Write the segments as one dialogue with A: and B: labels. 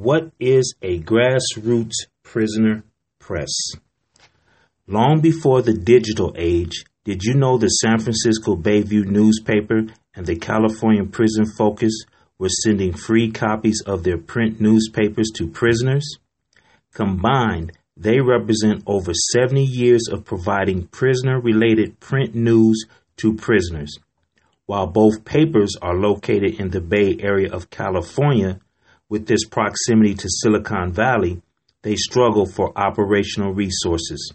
A: What is a grassroots prisoner press? Long before the digital age, did you know the San Francisco Bayview newspaper and the California Prison Focus were sending free copies of their print newspapers to prisoners? Combined, they represent over 70 years of providing prisoner related print news to prisoners. While both papers are located in the Bay Area of California, with this proximity to Silicon Valley, they struggle for operational resources.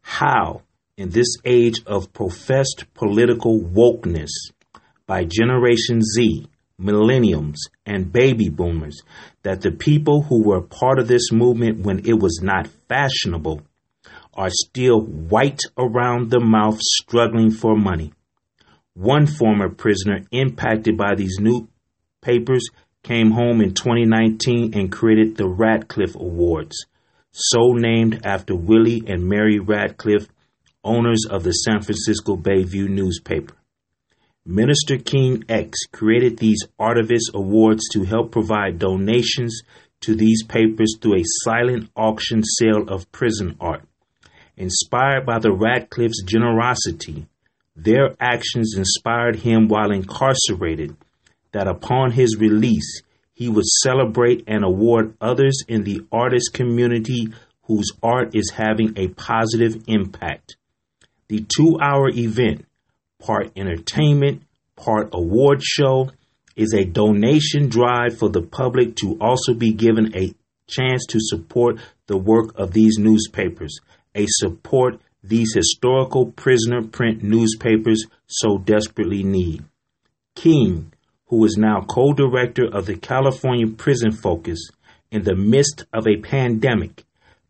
A: How, in this age of professed political wokeness by Generation Z, millenniums, and baby boomers, that the people who were part of this movement when it was not fashionable are still white around the mouth struggling for money. One former prisoner impacted by these new papers came home in 2019 and created the Ratcliff Awards, so named after Willie and Mary Ratcliff, owners of the San Francisco Bayview newspaper. Minister King X created these Artivist Awards to help provide donations to these papers through a silent auction sale of prison art. Inspired by the Ratcliff's generosity, their actions inspired him while incarcerated that upon his release, he would celebrate and award others in the artist community whose art is having a positive impact. The two hour event, part entertainment, part award show, is a donation drive for the public to also be given a chance to support the work of these newspapers, a support these historical prisoner print newspapers so desperately need. King, who is now co director of the California Prison Focus, in the midst of a pandemic,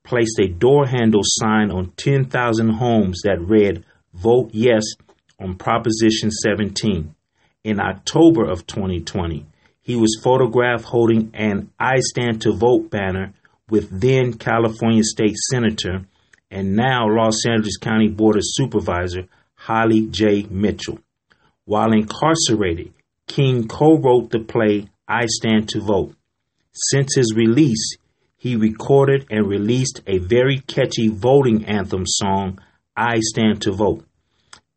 A: placed a door handle sign on 10,000 homes that read, Vote Yes on Proposition 17. In October of 2020, he was photographed holding an I Stand to Vote banner with then California State Senator and now Los Angeles County Board of Supervisor Holly J. Mitchell. While incarcerated, King co wrote the play I Stand to Vote. Since his release, he recorded and released a very catchy voting anthem song, I Stand to Vote.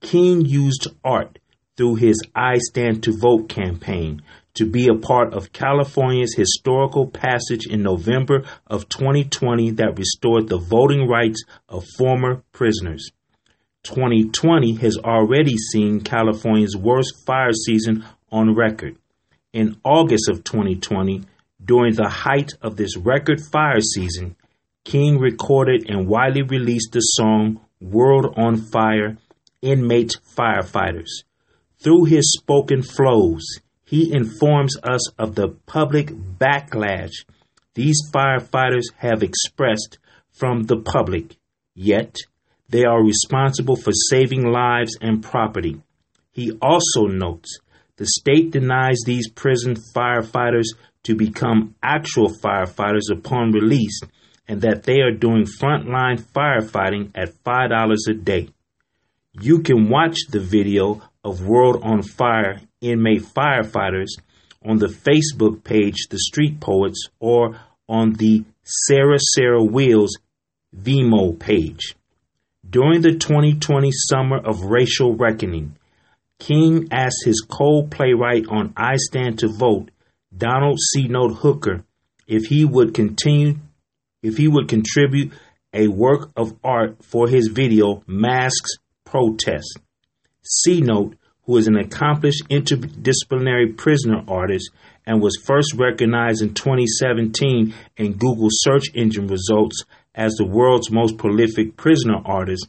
A: King used art through his I Stand to Vote campaign to be a part of California's historical passage in November of 2020 that restored the voting rights of former prisoners. 2020 has already seen California's worst fire season on record. In August of 2020, during the height of this record fire season, King recorded and widely released the song World on Fire Inmate Firefighters. Through his spoken flows, he informs us of the public backlash these firefighters have expressed from the public, yet they are responsible for saving lives and property. He also notes the state denies these prison firefighters to become actual firefighters upon release and that they are doing frontline firefighting at $5 a day. You can watch the video of World on Fire inmate firefighters on the Facebook page The Street Poets or on the Sarah Sarah Wheels Vimeo page. During the 2020 summer of racial reckoning, King asked his co-playwright on I Stand to Vote, Donald C. Note Hooker, if he would continue, if he would contribute a work of art for his video Masks Protest. C. Note, who is an accomplished interdisciplinary prisoner artist and was first recognized in 2017 in Google search engine results as the world's most prolific prisoner artist,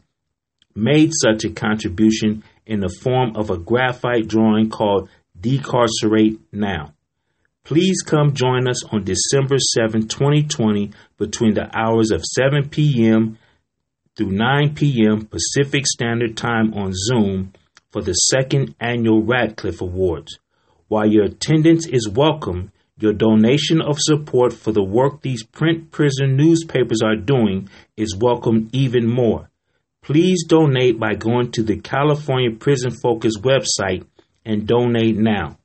A: made such a contribution in the form of a graphite drawing called Decarcerate Now. Please come join us on December 7, 2020, between the hours of 7 p.m. through 9 p.m. Pacific Standard Time on Zoom for the second annual Ratcliff Awards. While your attendance is welcome, your donation of support for the work these print prison newspapers are doing is welcome even more. Please donate by going to the California Prison Focus website and donate now.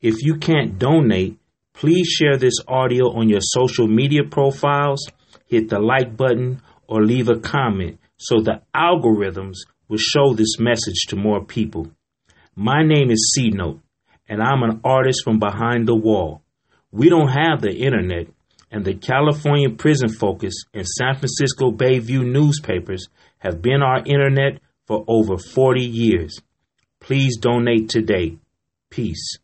A: If you can't donate, Please share this audio on your social media profiles, hit the like button, or leave a comment so the algorithms will show this message to more people. My name is C Note, and I'm an artist from behind the wall. We don't have the internet, and the California Prison Focus and San Francisco Bayview newspapers have been our internet for over 40 years. Please donate today. Peace.